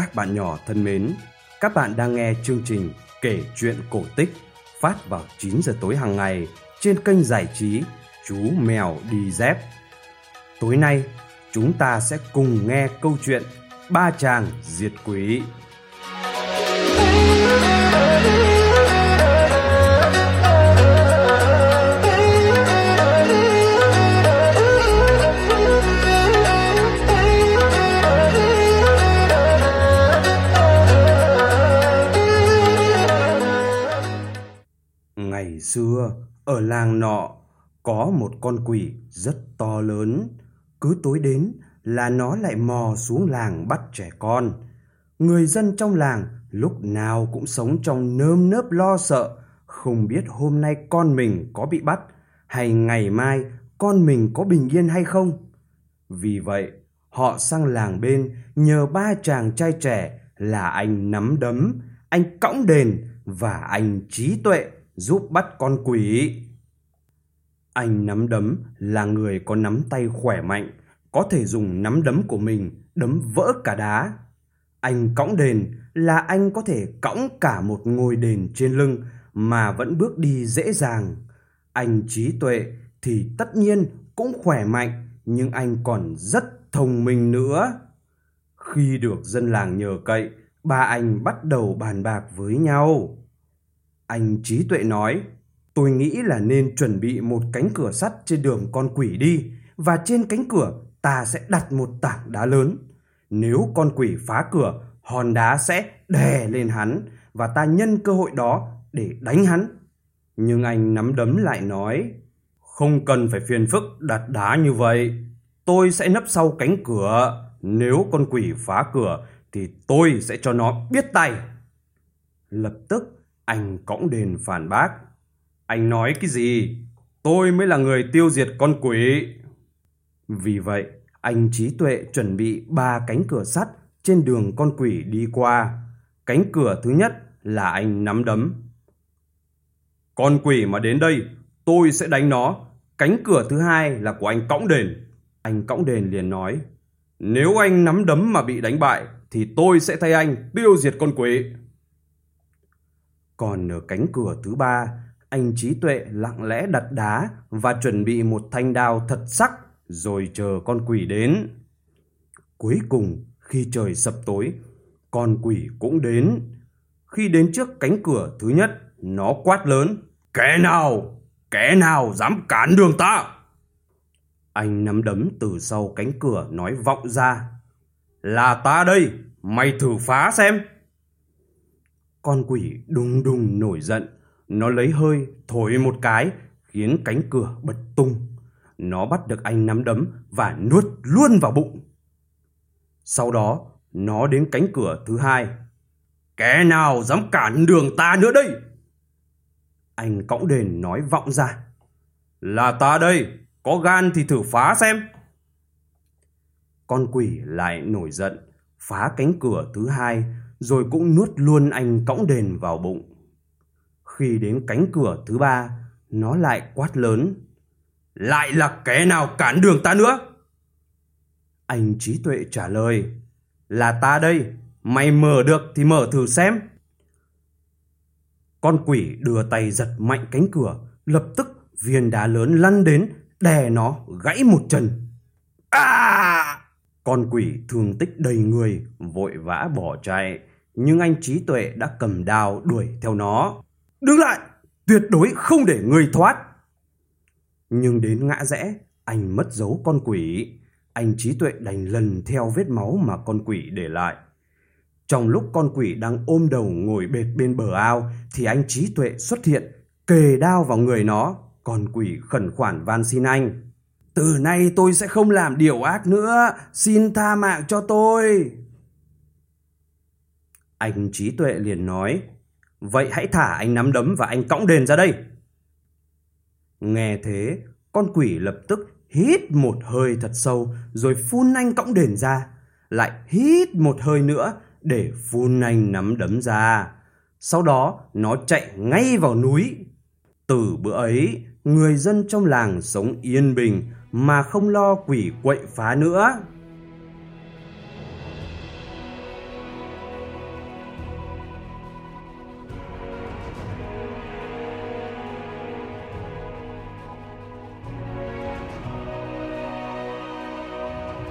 Các bạn nhỏ thân mến, các bạn đang nghe chương trình Kể chuyện cổ tích phát vào 9 giờ tối hàng ngày trên kênh giải trí Chú Mèo Đi Dép. Tối nay, chúng ta sẽ cùng nghe câu chuyện Ba chàng diệt quỷ. Ở làng nọ, có một con quỷ rất to lớn. Cứ tối đến là nó lại mò xuống làng bắt trẻ con. Người dân trong làng lúc nào cũng sống trong nơm nớp lo sợ, không biết hôm nay con mình có bị bắt hay ngày mai con mình có bình yên hay không. Vì vậy, họ sang làng bên nhờ ba chàng trai trẻ là anh nắm đấm, anh cõng đền và anh trí tuệ giúp bắt con quỷ. Anh nắm đấm là người có nắm tay khỏe mạnh, có thể dùng nắm đấm của mình đấm vỡ cả đá. Anh cõng đền là anh có thể cõng cả một ngôi đền trên lưng mà vẫn bước đi dễ dàng. Anh trí tuệ thì tất nhiên cũng khỏe mạnh nhưng anh còn rất thông minh nữa. Khi được dân làng nhờ cậy, ba anh bắt đầu bàn bạc với nhau. Anh trí tuệ nói, tôi nghĩ là nên chuẩn bị một cánh cửa sắt trên đường con quỷ đi và trên cánh cửa ta sẽ đặt một tảng đá lớn. Nếu con quỷ phá cửa, hòn đá sẽ đè lên hắn và ta nhân cơ hội đó để đánh hắn. Nhưng anh nắm đấm lại nói, không cần phải phiền phức đặt đá như vậy. Tôi sẽ nấp sau cánh cửa. Nếu con quỷ phá cửa thì tôi sẽ cho nó biết tay. Lập tức anh cõng đền phản bác. Anh nói cái gì? Tôi mới là người tiêu diệt con quỷ. Vì vậy, anh trí tuệ chuẩn bị ba cánh cửa sắt trên đường con quỷ đi qua. Cánh cửa thứ nhất là anh nắm đấm. Con quỷ mà đến đây, tôi sẽ đánh nó. Cánh cửa thứ hai là của anh cõng đền. Anh cõng đền liền nói, nếu anh nắm đấm mà bị đánh bại, thì tôi sẽ thay anh tiêu diệt con quỷ. Còn ở cánh cửa thứ ba, anh trí tuệ lặng lẽ đặt đá và chuẩn bị một thanh đao thật sắc rồi chờ con quỷ đến. Cuối cùng, khi trời sập tối, con quỷ cũng đến. Khi đến trước cánh cửa thứ nhất, nó quát lớn. Kẻ nào? Kẻ nào dám cản đường ta? Anh nắm đấm từ sau cánh cửa nói vọng ra. Là ta đây, mày thử phá xem. Con quỷ đùng đùng nổi giận, nó lấy hơi thổi một cái khiến cánh cửa bật tung. Nó bắt được anh nắm đấm và nuốt luôn vào bụng. Sau đó, nó đến cánh cửa thứ hai. Kẻ nào dám cản đường ta nữa đây? Anh cõng đền nói vọng ra. Là ta đây, có gan thì thử phá xem. Con quỷ lại nổi giận, phá cánh cửa thứ hai rồi cũng nuốt luôn anh cõng đền vào bụng. Khi đến cánh cửa thứ ba, nó lại quát lớn. Lại là kẻ nào cản đường ta nữa? Anh trí tuệ trả lời. Là ta đây, mày mở được thì mở thử xem. Con quỷ đưa tay giật mạnh cánh cửa, lập tức viên đá lớn lăn đến, đè nó gãy một chân. À! Con quỷ thương tích đầy người, vội vã bỏ chạy nhưng anh trí tuệ đã cầm đao đuổi theo nó. Đứng lại, tuyệt đối không để người thoát. Nhưng đến ngã rẽ, anh mất dấu con quỷ. Anh trí tuệ đành lần theo vết máu mà con quỷ để lại. Trong lúc con quỷ đang ôm đầu ngồi bệt bên bờ ao thì anh trí tuệ xuất hiện, kề đao vào người nó. Con quỷ khẩn khoản van xin anh. Từ nay tôi sẽ không làm điều ác nữa, xin tha mạng cho tôi. Anh trí tuệ liền nói, vậy hãy thả anh nắm đấm và anh cõng đền ra đây. Nghe thế, con quỷ lập tức hít một hơi thật sâu rồi phun anh cõng đền ra, lại hít một hơi nữa để phun anh nắm đấm ra. Sau đó nó chạy ngay vào núi. Từ bữa ấy, người dân trong làng sống yên bình mà không lo quỷ quậy phá nữa.